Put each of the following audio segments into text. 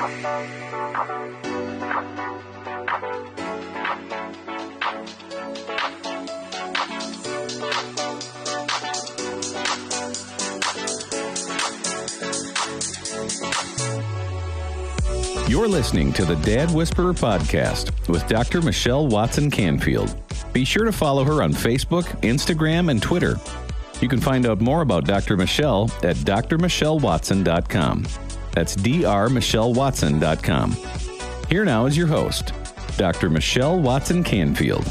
You're listening to the Dad Whisperer podcast with Dr. Michelle Watson Canfield. Be sure to follow her on Facebook, Instagram, and Twitter. You can find out more about Dr. Michelle at drmichellewatson.com. That's drmichellewatson.com. Here now is your host, Dr. Michelle Watson Canfield.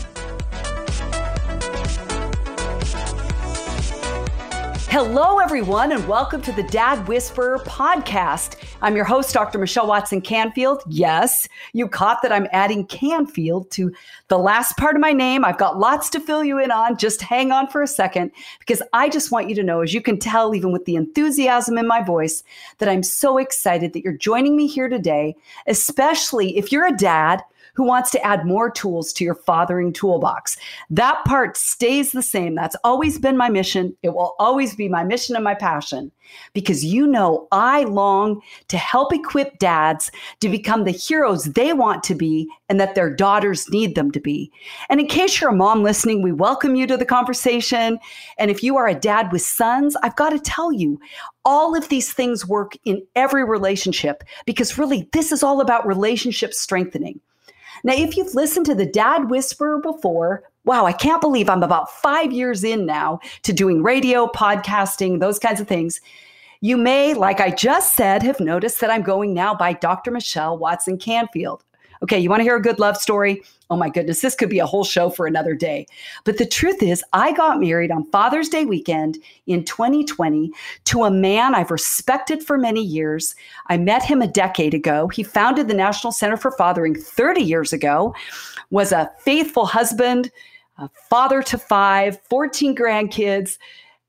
Hello, everyone, and welcome to the Dad Whisperer podcast. I'm your host, Dr. Michelle Watson Canfield. Yes, you caught that I'm adding Canfield to the last part of my name. I've got lots to fill you in on. Just hang on for a second because I just want you to know, as you can tell, even with the enthusiasm in my voice, that I'm so excited that you're joining me here today, especially if you're a dad who wants to add more tools to your fathering toolbox. That part stays the same. That's always been my mission. It will always be my mission and my passion because you know I long to help equip dads to become the heroes they want to be and that their daughters need them to be. And in case you're a mom listening, we welcome you to the conversation. And if you are a dad with sons, I've got to tell you, all of these things work in every relationship because really this is all about relationship strengthening. Now, if you've listened to the Dad Whisperer before, wow, I can't believe I'm about five years in now to doing radio, podcasting, those kinds of things. You may, like I just said, have noticed that I'm going now by Dr. Michelle Watson Canfield. Okay, you want to hear a good love story? Oh my goodness, this could be a whole show for another day. But the truth is, I got married on Father's Day weekend in 2020 to a man I've respected for many years. I met him a decade ago. He founded the National Center for Fathering 30 years ago, was a faithful husband, a father to five, 14 grandkids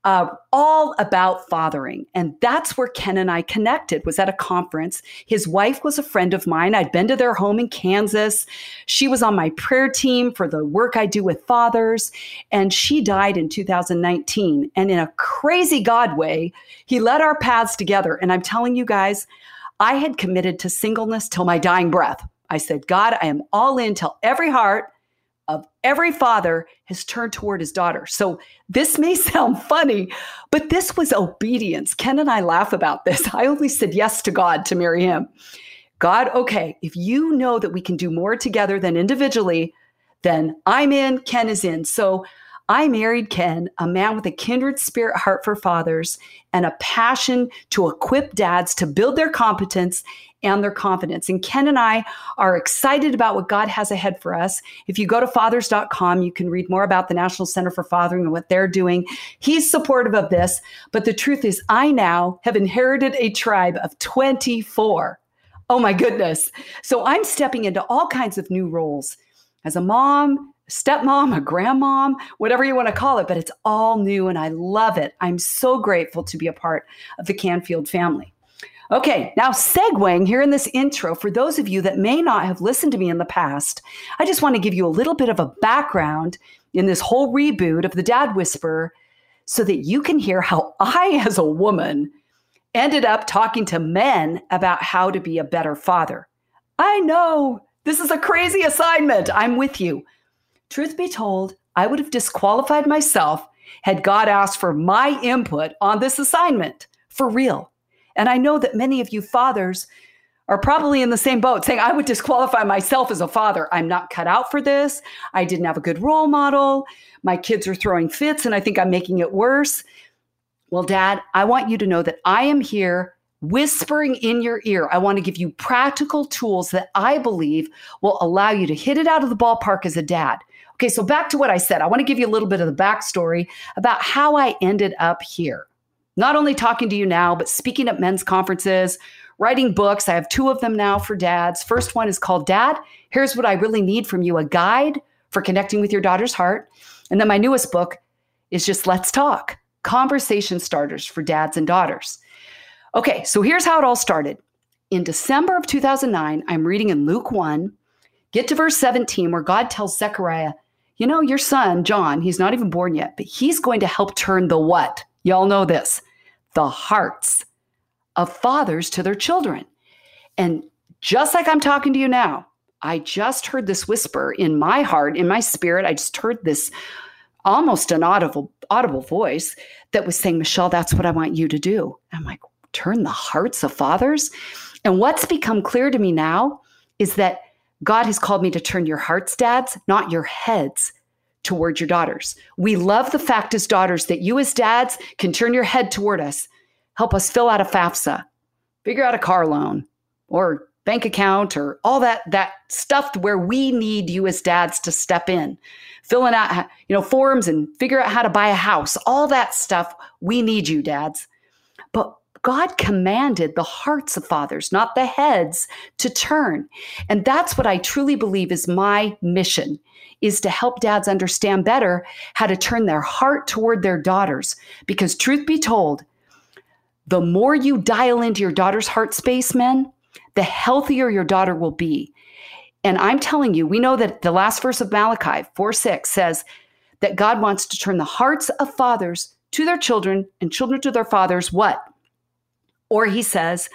uh, all about fathering. And that's where Ken and I connected, was at a conference. His wife was a friend of mine. I'd been to their home in Kansas. She was on my prayer team for the work I do with fathers. And she died in 2019. And in a crazy God way, he led our paths together. And I'm telling you guys, I had committed to singleness till my dying breath. I said, God, I am all in till every heart of every father has turned toward his daughter. So this may sound funny, but this was obedience. Ken and I laugh about this. I only said yes to God to marry him. God, okay, if you know that we can do more together than individually, then I'm in, Ken is in. So I married Ken, a man with a kindred spirit heart for fathers and a passion to equip dads to build their competence and their confidence. And Ken and I are excited about what God has ahead for us. If you go to fathers.com, you can read more about the National Center for Fathering and what they're doing. He's supportive of this. But the truth is, I now have inherited a tribe of 24. Oh my goodness. So I'm stepping into all kinds of new roles as a mom, stepmom, a grandmom, whatever you want to call it, but it's all new and I love it. I'm so grateful to be a part of the Canfield family. Okay, now segueing here in this intro, for those of you that may not have listened to me in the past, I just want to give you a little bit of a background in this whole reboot of the Dad Whisperer so that you can hear how I, as a woman, ended up talking to men about how to be a better father. I know this is a crazy assignment. I'm with you. Truth be told, I would have disqualified myself had God asked for my input on this assignment. For real. And I know that many of you fathers are probably in the same boat saying, I would disqualify myself as a father. I'm not cut out for this. I didn't have a good role model. My kids are throwing fits, and I think I'm making it worse. Well, Dad, I want you to know that I am here whispering in your ear. I want to give you practical tools that I believe will allow you to hit it out of the ballpark as a dad. Okay, so back to what I said. I want to give you a little bit of the backstory about how I ended up here not only talking to you now, but speaking at men's conferences, writing books. I have two of them now for dads. First one is called Dad, Here's What I Really Need from You a guide for connecting with your daughter's heart. And then my newest book is just Let's Talk conversation starters for dads and daughters. Okay, so here's how it all started. In December of 2009, I'm reading in Luke 1, get to verse 17, where God tells Zechariah, You know, your son, John, he's not even born yet, but he's going to help turn the what? Y'all know this the hearts of fathers to their children. And just like I'm talking to you now, I just heard this whisper in my heart, in my spirit. I just heard this almost an audible audible voice that was saying, Michelle, that's what I want you to do. I'm like, turn the hearts of fathers. And what's become clear to me now is that God has called me to turn your hearts, dads, not your heads, toward your daughters. We love the fact as daughters that you as dads can turn your head toward us, help us fill out a FAFSA, figure out a car loan, or bank account or all that that stuff where we need you as dads to step in filling out you know forms and figure out how to buy a house all that stuff we need you dads God commanded the hearts of fathers, not the heads, to turn. And that's what I truly believe is my mission is to help dads understand better how to turn their heart toward their daughters because truth be told, the more you dial into your daughter's heart space, men, the healthier your daughter will be. And I'm telling you, we know that the last verse of Malachi 4 6 says that God wants to turn the hearts of fathers to their children and children to their fathers. What? Or he says,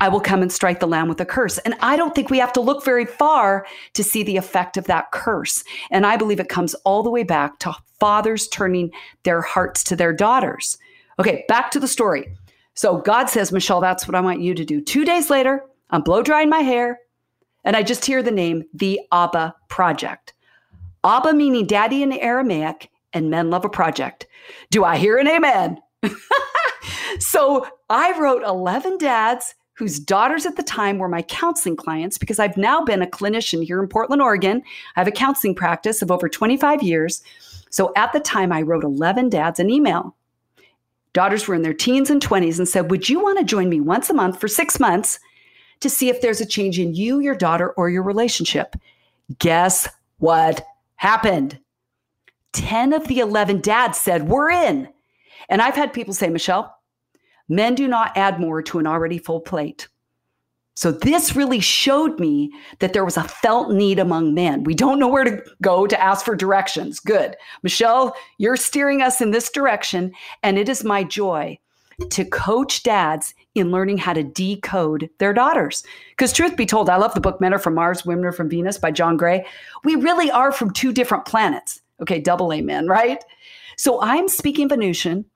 I will come and strike the land with a curse. And I don't think we have to look very far to see the effect of that curse. And I believe it comes all the way back to fathers turning their hearts to their daughters. Okay, back to the story. So God says, Michelle, that's what I want you to do. Two days later, I'm blow drying my hair, and I just hear the name, the Abba Project. Abba meaning daddy in Aramaic, and men love a project. Do I hear an amen? so I wrote 11 dads whose daughters at the time were my counseling clients because I've now been a clinician here in Portland, Oregon. I have a counseling practice of over 25 years. So at the time, I wrote 11 dads an email. Daughters were in their teens and 20s and said, Would you want to join me once a month for six months to see if there's a change in you, your daughter, or your relationship. Guess what happened? 10 of the 11 dads said, We're in. And I've had people say, Michelle, men do not add more to an already full plate. So this really showed me that there was a felt need among men. We don't know where to go to ask for directions. Good. Michelle, you're steering us in this direction. And it is my joy to coach dads in learning how to decode their daughters. Because, truth be told, I love the book Men Are From Mars, Women Are From Venus by John Gray. We really are from two different planets. Okay, double amen, right? So I'm speaking Venusian,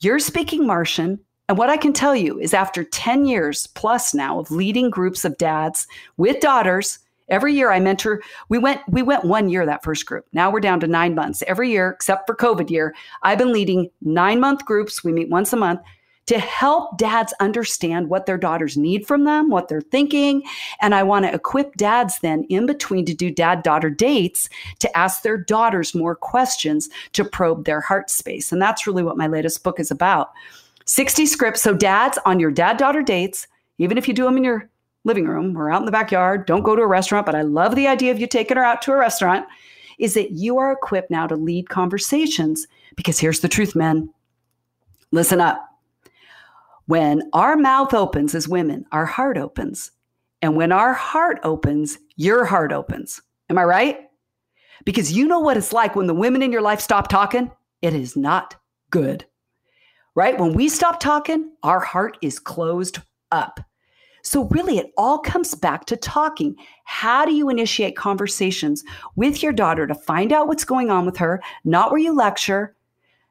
you're speaking Martian. And what I can tell you is after 10 years plus now of leading groups of dads with daughters, every year I mentor, we went, we went one year that first group. Now we're down to nine months. Every year, except for COVID year, I've been leading nine month groups. We meet once a month to help dads understand what their daughters need from them, what they're thinking. And I want to equip dads then in between to do dad daughter dates to ask their daughters more questions to probe their heart space. And that's really what my latest book is about 60 scripts. So, dads on your dad daughter dates, even if you do them in your living room or out in the backyard, don't go to a restaurant, but I love the idea of you taking her out to a restaurant, is that you are equipped now to lead conversations. Because here's the truth, men. Listen up when our mouth opens as women, our heart opens. And when our heart opens, your heart opens. Am I right? Because you know what it's like when the women in your life stop talking? It is not good. Right? When we stop talking, our heart is closed up. So, really, it all comes back to talking. How do you initiate conversations with your daughter to find out what's going on with her, not where you lecture,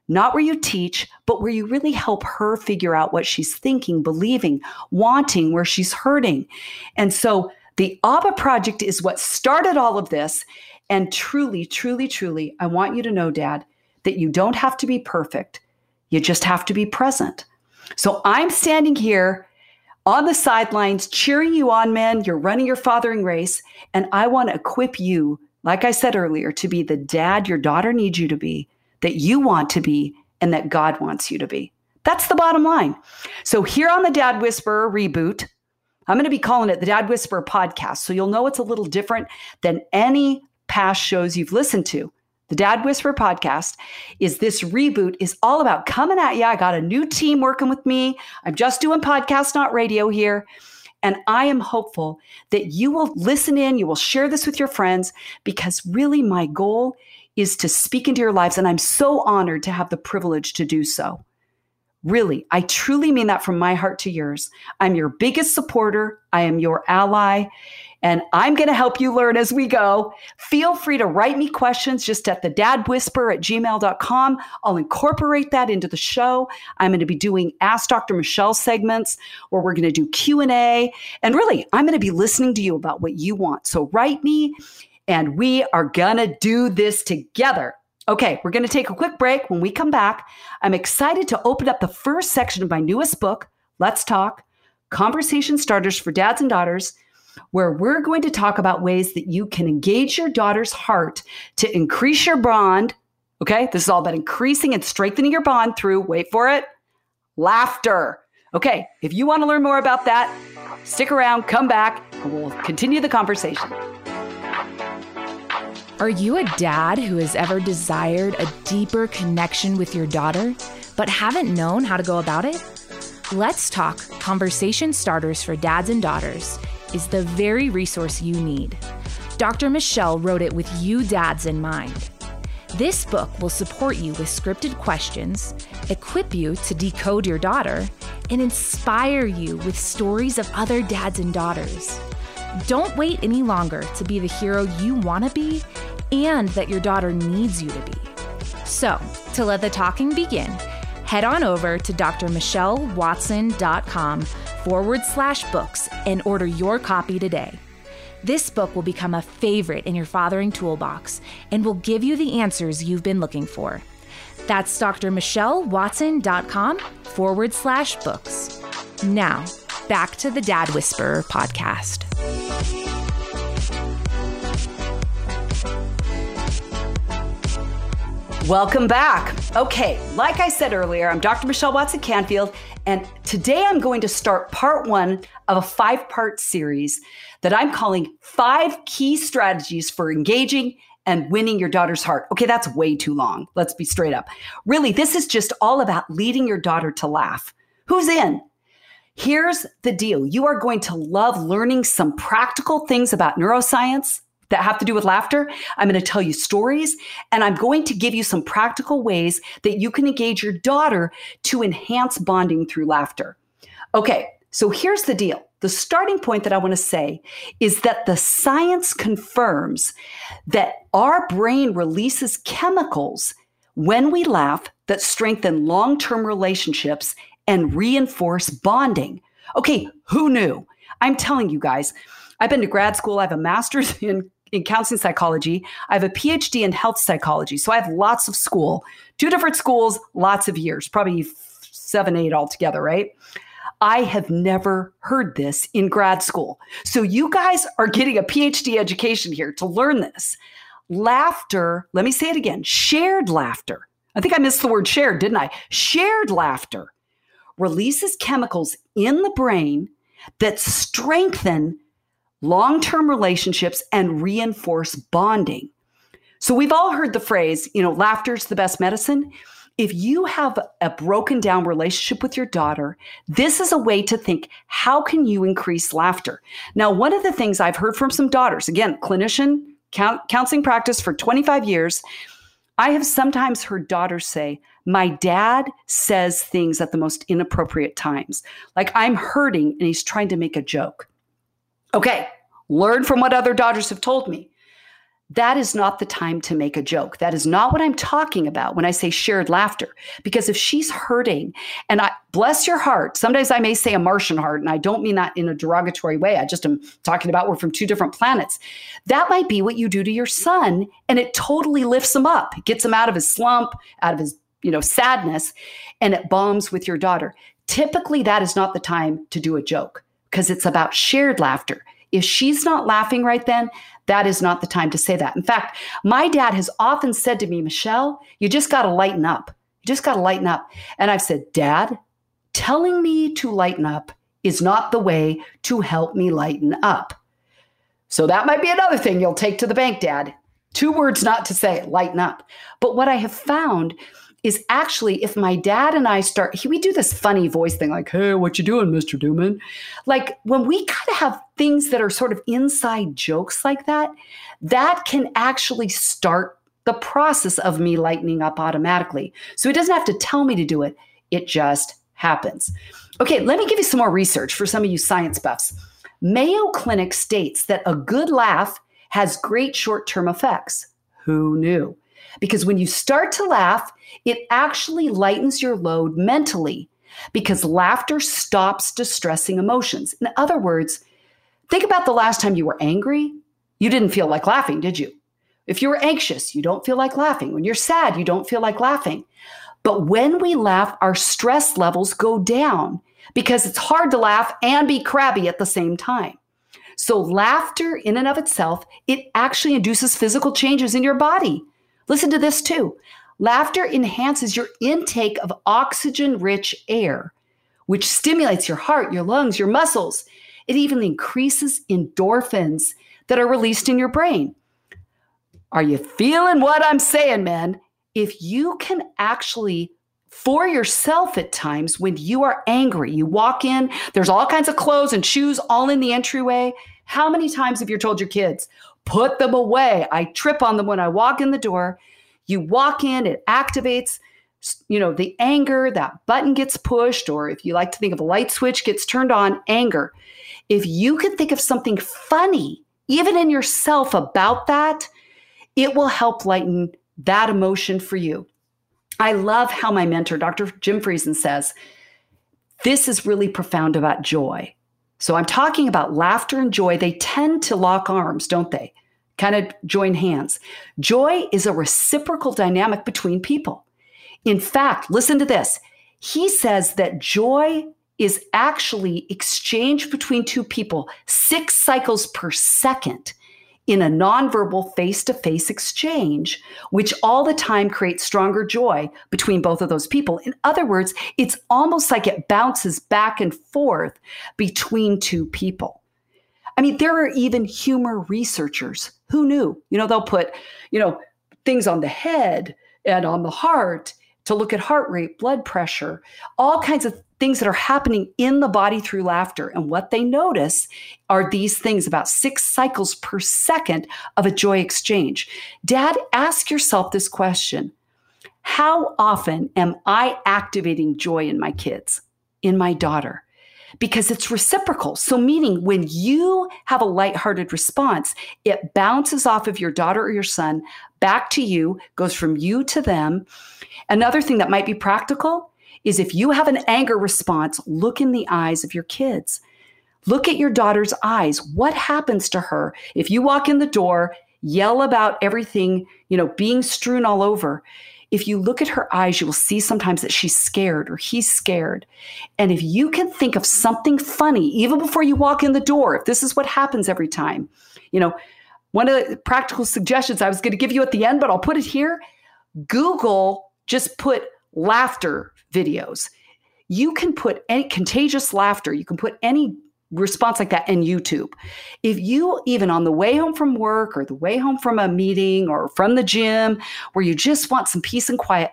not where you teach, but where you really help her figure out what she's thinking, believing, wanting, where she's hurting. And so the ABBA project is what started all of this. And truly, truly, truly, I want you to know, Dad, that you don't have to be perfect. You just have to be present. So I'm standing here on the sidelines cheering you on, man. You're running your fathering race. And I want to equip you, like I said earlier, to be the dad your daughter needs you to be that you want to be and that God wants you to be. That's the bottom line. So, here on the Dad Whisperer reboot, I'm going to be calling it the Dad Whisperer podcast. So, you'll know it's a little different than any past shows you've listened to. The Dad Whisperer podcast is this reboot is all about coming at you. I got a new team working with me. I'm just doing podcast, not radio here. And I am hopeful that you will listen in, you will share this with your friends, because really my goal is to speak into your lives. And I'm so honored to have the privilege to do so. Really, I truly mean that from my heart to yours. I'm your biggest supporter. I am your ally and I'm going to help you learn as we go. Feel free to write me questions just at the dadwhisper at gmail.com. I'll incorporate that into the show. I'm going to be doing Ask Dr. Michelle segments where we're going to do Q&A. And really, I'm going to be listening to you about what you want. So write me and we are going to do this together. Okay, we're going to take a quick break. When we come back, I'm excited to open up the first section of my newest book, Let's Talk Conversation Starters for Dads and Daughters where we're going to talk about ways that you can engage your daughter's heart to increase your bond. Okay, this is all about increasing and strengthening your bond through, wait for it, laughter. Okay, if you want to learn more about that, stick around, come back, and we'll continue the conversation. Are you a dad who has ever desired a deeper connection with your daughter, but haven't known how to go about it? Let's talk conversation starters for dads and daughters is the very resource you need. Dr. Michelle wrote it with you dads in mind. This book will support you with scripted questions, equip you to decode your daughter, and inspire you with stories of other dads and daughters. Don't wait any longer to be the hero you want to be and that your daughter needs you to be. So, to let the talking begin, head on over to drmichellewatson.com forward slash books and order your copy today. This book will become a favorite in your fathering toolbox and will give you the answers you've been looking for. That's drmichellewatson.com forward slash books. Now, back to the Dad Whisperer podcast. Welcome back. Okay, like I said earlier, I'm Dr. Michelle Watson Canfield, and today I'm going to start part one of a five part series that I'm calling Five Key Strategies for Engaging and Winning Your Daughter's Heart. Okay, that's way too long. Let's be straight up. Really, this is just all about leading your daughter to laugh. Who's in? Here's the deal you are going to love learning some practical things about neuroscience that have to do with laughter. I'm going to tell you stories and I'm going to give you some practical ways that you can engage your daughter to enhance bonding through laughter. Okay, so here's the deal. The starting point that I want to say is that the science confirms that our brain releases chemicals when we laugh that strengthen long term relationships and reinforce bonding. Okay, who knew? I'm telling you guys, I've been to grad school, I have a master's in in counseling psychology. I have a PhD in health psychology. So I have lots of school, two different schools, lots of years, probably seven, eight altogether, right? I have never heard this in grad school. So you guys are getting a PhD education here to learn this. Laughter, let me say it again shared laughter. I think I missed the word shared, didn't I? Shared laughter releases chemicals in the brain that strengthen long term relationships and reinforce bonding. So we've all heard the phrase, you know, laughter's the best medicine. If you have a broken down relationship with your daughter, this is a way to think how can you increase laughter? Now, one of the things I've heard from some daughters, again, clinician, counseling practice for 25 years, I have sometimes heard daughters say, My dad says things at the most inappropriate times. Like I'm hurting and he's trying to make a joke. Okay, learn from what other daughters have told me. That is not the time to make a joke. That is not what I'm talking about when I say shared laughter. Because if she's hurting, and I bless your heart, sometimes I may say a Martian heart, and I don't mean that in a derogatory way. I just am talking about we're from two different planets. That might be what you do to your son, and it totally lifts him up, gets him out of his slump, out of his you know sadness, and it bombs with your daughter. Typically, that is not the time to do a joke because it's about shared laughter. If she's not laughing right then, that is not the time to say that. In fact, my dad has often said to me, Michelle, you just got to lighten up. You just got to lighten up. And I've said, Dad, telling me to lighten up is not the way to help me lighten up. So that might be another thing you'll take to the bank, Dad. Two words not to say, lighten up. But what I have found is actually if my dad and I start, he, we do this funny voice thing like, hey, what you doing, Mr. Dooman? Like when we kind of have things that are sort of inside jokes like that, that can actually start the process of me lightening up automatically. So he doesn't have to tell me to do it. It just happens. Okay, let me give you some more research for some of you science buffs. Mayo Clinic states that a good laugh has great short term effects. Who knew? Because when you start to laugh, it actually lightens your load mentally because laughter stops distressing emotions. In other words, think about the last time you were angry. You didn't feel like laughing, did you? If you were anxious, you don't feel like laughing. When you're sad, you don't feel like laughing. But when we laugh, our stress levels go down because it's hard to laugh and be crabby at the same time. So laughter in and of itself, it actually induces physical changes in your body. Listen to this too. Laughter enhances your intake of oxygen rich air, which stimulates your heart, your lungs, your muscles. It even increases endorphins that are released in your brain. Are you feeling what I'm saying, man? If you can actually for yourself at times when you are angry. You walk in, there's all kinds of clothes and shoes all in the entryway. How many times have you told your kids, put them away? I trip on them when I walk in the door. You walk in, it activates, you know, the anger, that button gets pushed, or if you like to think of a light switch gets turned on, anger. If you can think of something funny, even in yourself about that, it will help lighten that emotion for you. I love how my mentor, Dr. Jim Friesen, says this is really profound about joy. So I'm talking about laughter and joy. They tend to lock arms, don't they? Kind of join hands. Joy is a reciprocal dynamic between people. In fact, listen to this. He says that joy is actually exchanged between two people six cycles per second in a nonverbal face to face exchange, which all the time creates stronger joy between both of those people. In other words, it's almost like it bounces back and forth between two people. I mean, there are even humor researchers who knew, you know, they'll put, you know, things on the head and on the heart to look at heart rate, blood pressure, all kinds of things that are happening in the body through laughter. And what they notice are these things about six cycles per second of a joy exchange. Dad, ask yourself this question How often am I activating joy in my kids, in my daughter? Because it's reciprocal. So, meaning when you have a lighthearted response, it bounces off of your daughter or your son back to you, goes from you to them. Another thing that might be practical is if you have an anger response, look in the eyes of your kids. Look at your daughter's eyes. What happens to her if you walk in the door, yell about everything, you know, being strewn all over? If you look at her eyes, you will see sometimes that she's scared or he's scared. And if you can think of something funny, even before you walk in the door, if this is what happens every time, you know, one of the practical suggestions I was going to give you at the end, but I'll put it here Google just put laughter videos. You can put any contagious laughter, you can put any response like that in YouTube. If you, even on the way home from work or the way home from a meeting or from the gym, where you just want some peace and quiet,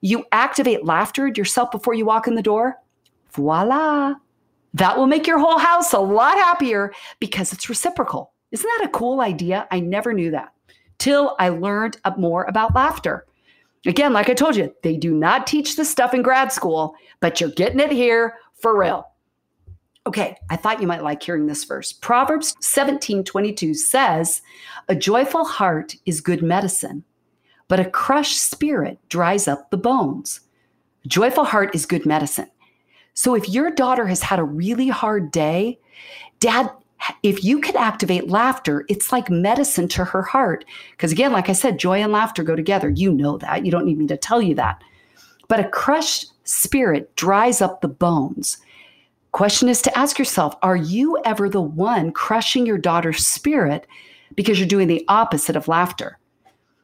you activate laughter yourself before you walk in the door, voila. That will make your whole house a lot happier because it's reciprocal. Isn't that a cool idea? I never knew that till I learned uh, more about laughter. Again, like I told you, they do not teach this stuff in grad school, but you're getting it here for real. Okay, I thought you might like hearing this verse. Proverbs 17 22 says, A joyful heart is good medicine, but a crushed spirit dries up the bones. A joyful heart is good medicine. So if your daughter has had a really hard day, dad, if you can activate laughter, it's like medicine to her heart. Because again, like I said, joy and laughter go together. You know that. You don't need me to tell you that. But a crushed spirit dries up the bones. Question is to ask yourself Are you ever the one crushing your daughter's spirit because you're doing the opposite of laughter?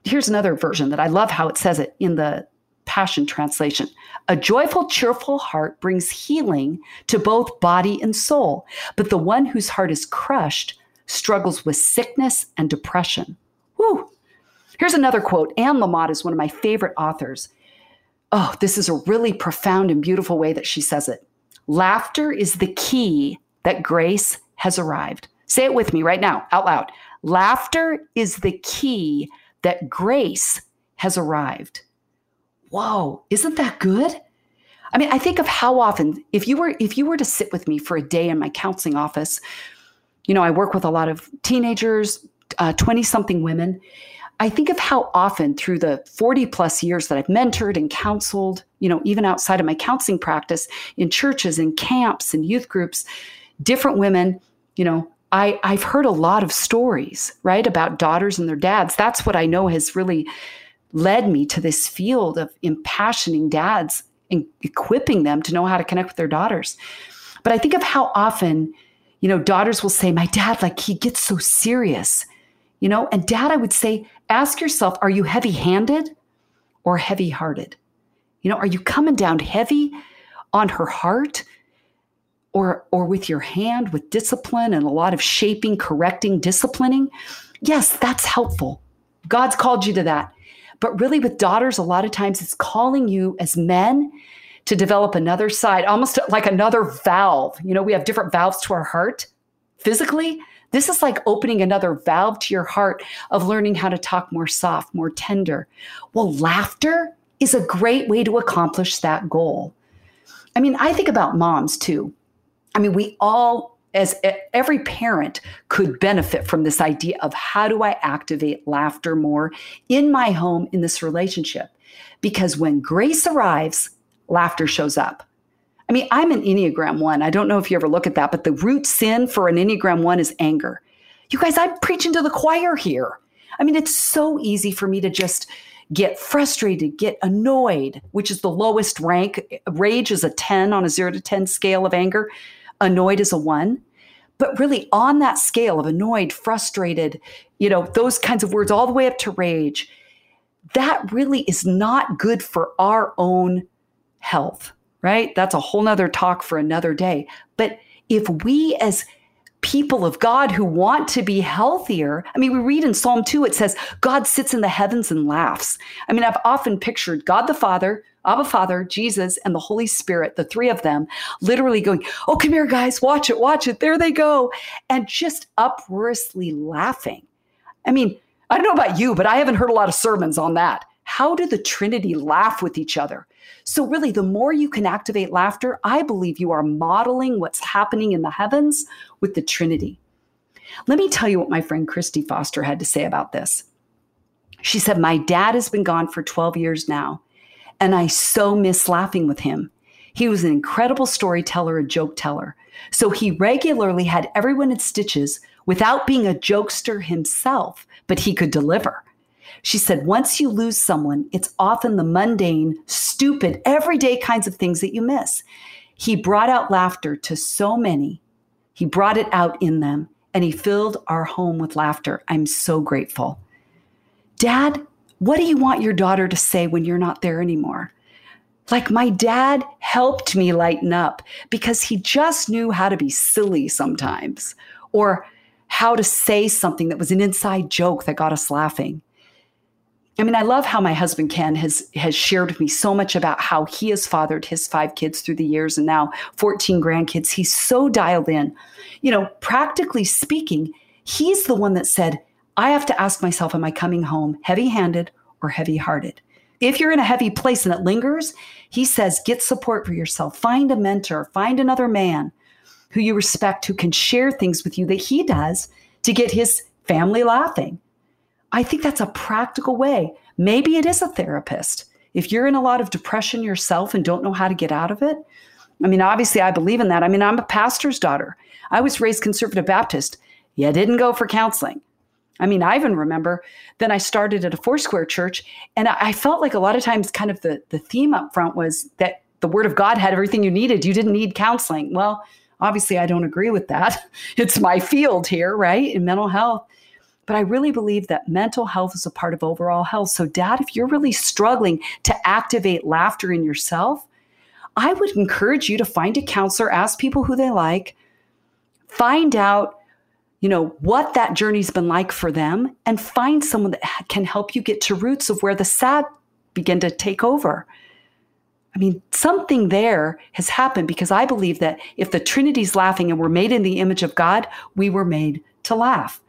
Here's another version that I love how it says it in the Passion Translation. A joyful, cheerful heart brings healing to both body and soul, but the one whose heart is crushed struggles with sickness and depression. Woo! Here's another quote. Anne Lamott is one of my favorite authors. Oh, this is a really profound and beautiful way that she says it. Laughter is the key that grace has arrived. Say it with me right now, out loud. Laughter is the key that grace has arrived. Whoa, isn't that good? I mean, I think of how often if you were if you were to sit with me for a day in my counseling office, you know, I work with a lot of teenagers, 20 uh, something women. I think of how often through the 40 plus years that I've mentored and counseled, you know, even outside of my counseling practice in churches and camps and youth groups, different women, you know, I, I've heard a lot of stories, right, about daughters and their dads. That's what I know has really led me to this field of impassioning dads and equipping them to know how to connect with their daughters. But I think of how often, you know, daughters will say, My dad, like, he gets so serious, you know, and dad, I would say, ask yourself, are you heavy handed or heavy hearted? You know, are you coming down heavy on her heart? Or, or with your hand with discipline and a lot of shaping, correcting, disciplining, yes, that's helpful. God's called you to that. But really, with daughters, a lot of times it's calling you as men to develop another side, almost like another valve. You know, we have different valves to our heart physically. This is like opening another valve to your heart of learning how to talk more soft, more tender. Well, laughter is a great way to accomplish that goal. I mean, I think about moms too. I mean, we all as every parent could benefit from this idea of how do I activate laughter more in my home in this relationship? Because when grace arrives, laughter shows up. I mean, I'm an Enneagram one. I don't know if you ever look at that, but the root sin for an Enneagram one is anger. You guys, I'm preaching to the choir here. I mean, it's so easy for me to just get frustrated, get annoyed, which is the lowest rank. Rage is a 10 on a zero to 10 scale of anger annoyed is a one. But really, on that scale of annoyed, frustrated, you know, those kinds of words, all the way up to rage, that really is not good for our own health, right? That's a whole nother talk for another day. But if we as people of God who want to be healthier. I mean, we read in Psalm 2, it says, God sits in the heavens and laughs. I mean, I've often pictured God the Father, Abba Father, Jesus, and the Holy Spirit, the three of them, literally going, Oh, come here, guys, watch it, watch it. There they go. And just uproariously laughing. I mean, I don't know about you, but I haven't heard a lot of sermons on that. How do the Trinity laugh with each other? So, really, the more you can activate laughter, I believe you are modeling what's happening in the heavens with the Trinity. Let me tell you what my friend Christy Foster had to say about this. She said, My dad has been gone for 12 years now, and I so miss laughing with him. He was an incredible storyteller, a joke teller. So he regularly had everyone in stitches without being a jokester himself, but he could deliver. She said, once you lose someone, it's often the mundane, stupid, everyday kinds of things that you miss. He brought out laughter to so many. He brought it out in them, and he filled our home with laughter. I'm so grateful. Dad, what do you want your daughter to say when you're not there anymore? Like my dad helped me lighten up because he just knew how to be silly sometimes or how to say something that was an inside joke that got us laughing. I mean, I love how my husband Ken has has shared with me so much about how he has fathered his five kids through the years and now 14 grandkids. He's so dialed in. You know, practically speaking, he's the one that said, I have to ask myself, am I coming home heavy-handed or heavy-hearted? If you're in a heavy place and it lingers, he says, get support for yourself. Find a mentor, find another man who you respect who can share things with you that he does to get his family laughing. I think that's a practical way. Maybe it is a therapist. If you're in a lot of depression yourself and don't know how to get out of it, I mean, obviously, I believe in that. I mean, I'm a pastor's daughter. I was raised conservative Baptist. Yeah, didn't go for counseling. I mean, I even remember then I started at a Foursquare church, and I felt like a lot of times, kind of the, the theme up front was that the Word of God had everything you needed. You didn't need counseling. Well, obviously, I don't agree with that. It's my field here, right? In mental health. But I really believe that mental health is a part of overall health. So, dad, if you're really struggling to activate laughter in yourself, I would encourage you to find a counselor, ask people who they like, find out you know what that journey's been like for them and find someone that can help you get to roots of where the sad begin to take over i mean something there has happened because i believe that if the trinity's laughing and we're made in the image of god we were made to laugh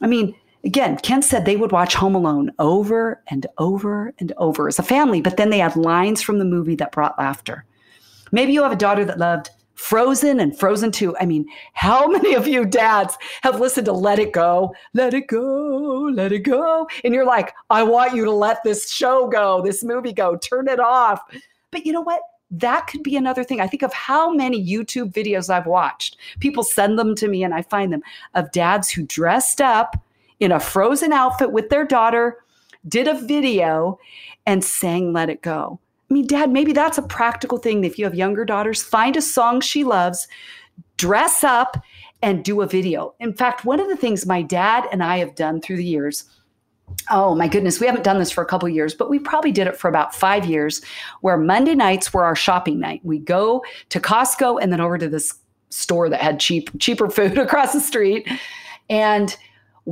I mean, again, Ken said they would watch Home Alone over and over and over as a family, but then they had lines from the movie that brought laughter. Maybe you have a daughter that loved Frozen and Frozen 2. I mean, how many of you dads have listened to Let It Go? Let it go, let it go. And you're like, I want you to let this show go, this movie go, turn it off. But you know what? That could be another thing. I think of how many YouTube videos I've watched. People send them to me and I find them of dads who dressed up in a frozen outfit with their daughter, did a video, and sang Let It Go. I mean, dad, maybe that's a practical thing. If you have younger daughters, find a song she loves, dress up, and do a video. In fact, one of the things my dad and I have done through the years. Oh my goodness, we haven't done this for a couple years, but we probably did it for about five years. Where Monday nights were our shopping night. We go to Costco and then over to this store that had cheap, cheaper food across the street, and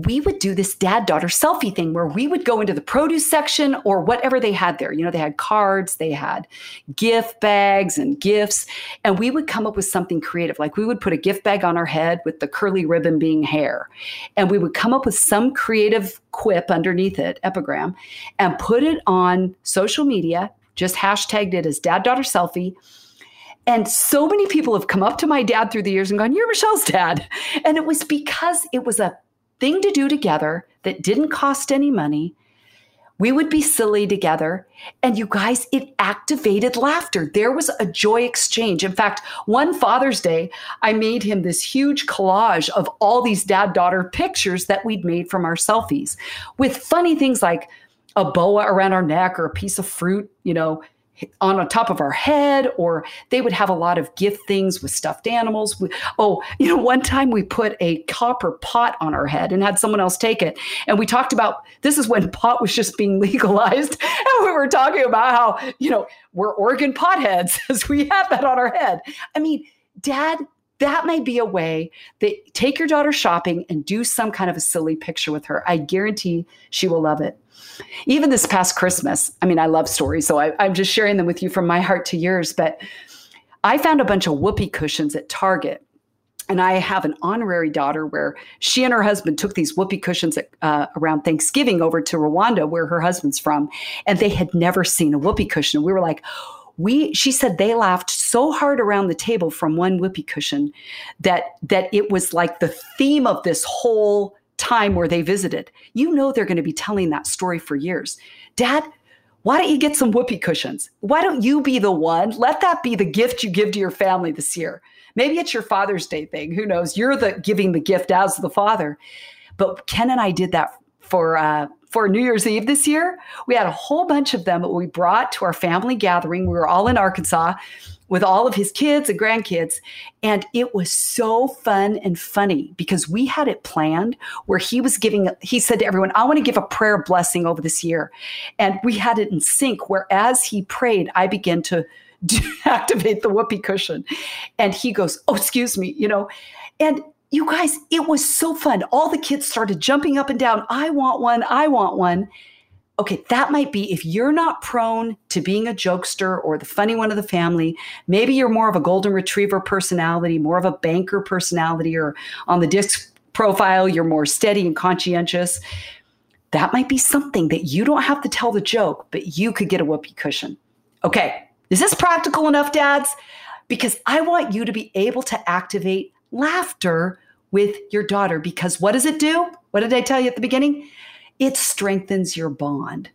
we would do this dad daughter selfie thing where we would go into the produce section or whatever they had there. You know, they had cards, they had gift bags and gifts, and we would come up with something creative. Like we would put a gift bag on our head with the curly ribbon being hair, and we would come up with some creative quip underneath it, epigram, and put it on social media, just hashtagged it as dad daughter selfie. And so many people have come up to my dad through the years and gone, You're Michelle's dad. And it was because it was a thing to do together that didn't cost any money. We would be silly together. And you guys, it activated laughter. There was a joy exchange. In fact, one Father's Day, I made him this huge collage of all these dad daughter pictures that we'd made from our selfies with funny things like a boa around our neck or a piece of fruit, you know, on top of our head, or they would have a lot of gift things with stuffed animals. Oh, you know, one time we put a copper pot on our head and had someone else take it. And we talked about this is when pot was just being legalized. And we were talking about how, you know, we're Oregon potheads as we have that on our head. I mean, dad, that might be a way that take your daughter shopping and do some kind of a silly picture with her. I guarantee she will love it. Even this past Christmas, I mean, I love stories, so I, I'm just sharing them with you from my heart to yours. But I found a bunch of whoopee cushions at Target. And I have an honorary daughter where she and her husband took these whoopee cushions at, uh, around Thanksgiving over to Rwanda, where her husband's from, and they had never seen a whoopee cushion. And we were like, we she said they laughed so hard around the table from one whoopee cushion that that it was like the theme of this whole time where they visited. You know they're going to be telling that story for years. Dad, why don't you get some whoopee cushions? Why don't you be the one? Let that be the gift you give to your family this year. Maybe it's your Father's Day thing. Who knows? You're the giving the gift as the father. But Ken and I did that for uh, for New Year's Eve this year. We had a whole bunch of them that we brought to our family gathering. We were all in Arkansas with all of his kids and grandkids. And it was so fun and funny because we had it planned where he was giving, he said to everyone, I want to give a prayer blessing over this year. And we had it in sync where as he prayed, I began to activate the whoopee cushion. And he goes, Oh, excuse me, you know. And you guys, it was so fun. All the kids started jumping up and down. I want one. I want one okay, that might be if you're not prone to being a jokester or the funny one of the family, maybe you're more of a golden retriever personality, more of a banker personality, or on the disc profile, you're more steady and conscientious. That might be something that you don't have to tell the joke, but you could get a whoopee cushion. Okay, is this practical enough, dads? Because I want you to be able to activate laughter with your daughter. Because what does it do? What did I tell you at the beginning? it strengthens your bond.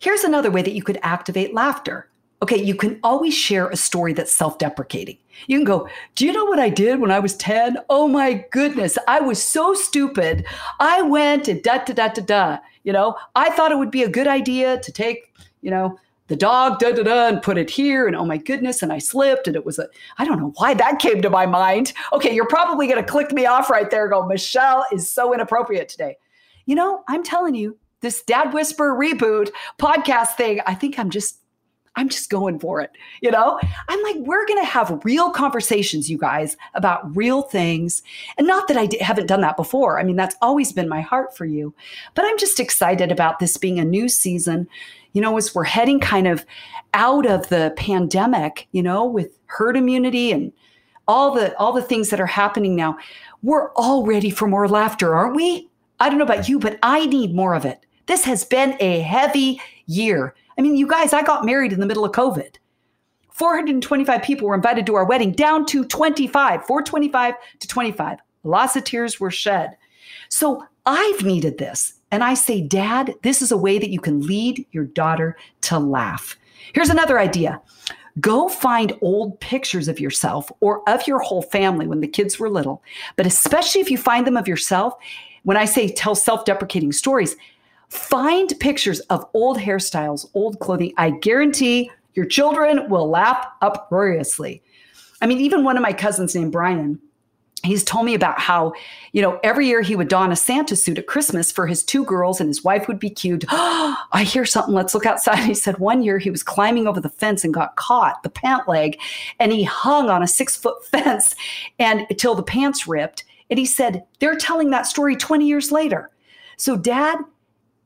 Here's another way that you could activate laughter. Okay, you can always share a story that's self deprecating. You can go, Do you know what I did when I was 10? Oh my goodness, I was so stupid. I went and da da da da da. You know, I thought it would be a good idea to take, you know, the dog da da da and put it here. And oh my goodness, and I slipped and it was a, I don't know why that came to my mind. Okay, you're probably going to click me off right there go, Michelle is so inappropriate today you know, I'm telling you, this Dad Whisper reboot podcast thing, I think I'm just I'm just going for it. You know, I'm like, we're going to have real conversations, you guys, about real things. And not that I d- haven't done that before. I mean, that's always been my heart for you. But I'm just excited about this being a new season. You know, as we're heading kind of out of the pandemic, you know, with herd immunity and all the all the things that are happening now, we're all ready for more laughter, aren't we? I don't know about you, but I need more of it. This has been a heavy year. I mean, you guys, I got married in the middle of COVID. 425 people were invited to our wedding, down to 25, 425 to 25. Lots of tears were shed. So I've needed this. And I say, Dad, this is a way that you can lead your daughter to laugh. Here's another idea go find old pictures of yourself or of your whole family when the kids were little. But especially if you find them of yourself, when I say tell self deprecating stories, find pictures of old hairstyles, old clothing. I guarantee your children will laugh uproariously. I mean, even one of my cousins named Brian, he's told me about how, you know, every year he would don a Santa suit at Christmas for his two girls and his wife would be cued Oh, I hear something. Let's look outside. He said one year he was climbing over the fence and got caught, the pant leg, and he hung on a six foot fence and until the pants ripped. And he said, they're telling that story 20 years later. So, dad,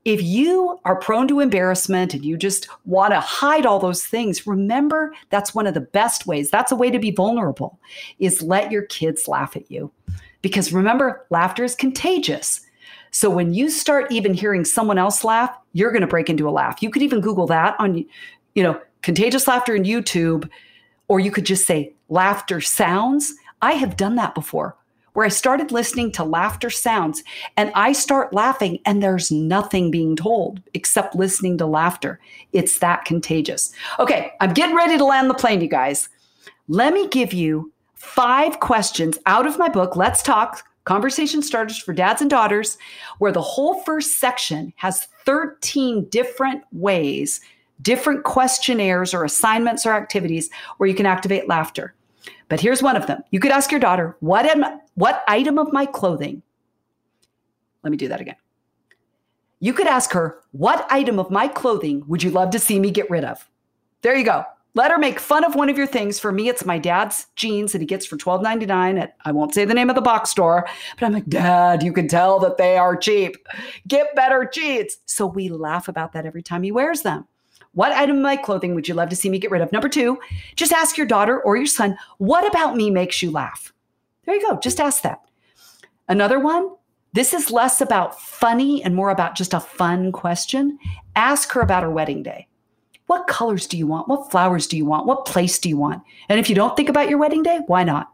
if you are prone to embarrassment and you just want to hide all those things, remember that's one of the best ways. That's a way to be vulnerable is let your kids laugh at you. Because remember, laughter is contagious. So when you start even hearing someone else laugh, you're going to break into a laugh. You could even Google that on, you know, contagious laughter in YouTube, or you could just say laughter sounds. I have done that before where I started listening to laughter sounds and I start laughing and there's nothing being told except listening to laughter. It's that contagious. Okay, I'm getting ready to land the plane, you guys. Let me give you five questions out of my book, Let's Talk Conversation Starters for Dads and Daughters, where the whole first section has 13 different ways, different questionnaires or assignments or activities where you can activate laughter. But here's one of them. You could ask your daughter, what am what item of my clothing? Let me do that again. You could ask her, what item of my clothing would you love to see me get rid of? There you go. Let her make fun of one of your things. For me, it's my dad's jeans that he gets for $12.99 at, I won't say the name of the box store, but I'm like, Dad, you can tell that they are cheap. Get better jeans. So we laugh about that every time he wears them. What item of my clothing would you love to see me get rid of? Number two, just ask your daughter or your son, what about me makes you laugh? There you go. Just ask that. Another one, this is less about funny and more about just a fun question. Ask her about her wedding day. What colors do you want? What flowers do you want? What place do you want? And if you don't think about your wedding day, why not?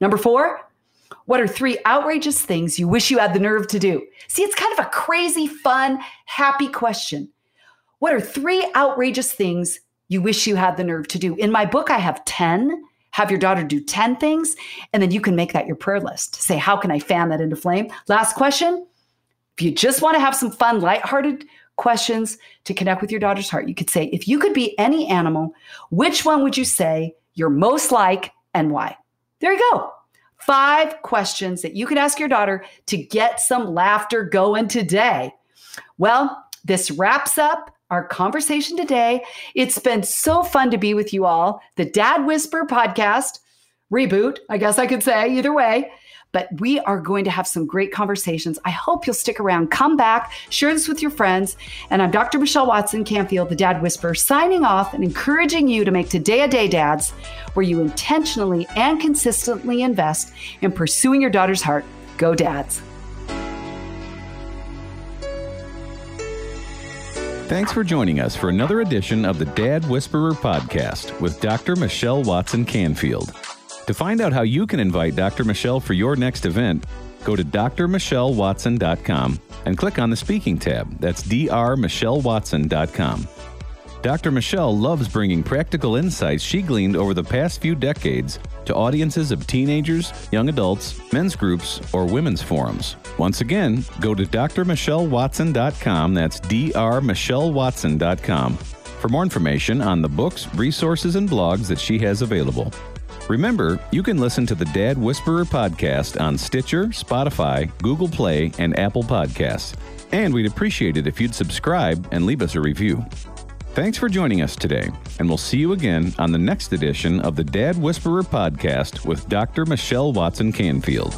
Number four, what are three outrageous things you wish you had the nerve to do? See, it's kind of a crazy, fun, happy question. What are three outrageous things you wish you had the nerve to do? In my book, I have 10. Have your daughter do 10 things, and then you can make that your prayer list. Say, how can I fan that into flame? Last question. If you just want to have some fun, lighthearted questions to connect with your daughter's heart, you could say, if you could be any animal, which one would you say you're most like and why? There you go. Five questions that you can ask your daughter to get some laughter going today. Well, this wraps up our conversation today. It's been so fun to be with you all. The Dad Whisper podcast, reboot, I guess I could say, either way. But we are going to have some great conversations. I hope you'll stick around. Come back, share this with your friends. And I'm Dr. Michelle Watson Canfield, the Dad Whisperer, signing off and encouraging you to make today a day, dads, where you intentionally and consistently invest in pursuing your daughter's heart. Go, dads. Thanks for joining us for another edition of the Dad Whisperer podcast with Dr. Michelle Watson Canfield. To find out how you can invite Dr. Michelle for your next event, go to drmichellewatson.com and click on the speaking tab. That's drmichellewatson.com. Dr. Michelle loves bringing practical insights she gleaned over the past few decades to audiences of teenagers, young adults, men's groups, or women's forums. Once again, go to drmichellewatson.com. That's drmichellewatson.com for more information on the books, resources, and blogs that she has available. Remember, you can listen to the Dad Whisperer podcast on Stitcher, Spotify, Google Play, and Apple Podcasts. And we'd appreciate it if you'd subscribe and leave us a review. Thanks for joining us today, and we'll see you again on the next edition of the Dad Whisperer podcast with Dr. Michelle Watson Canfield.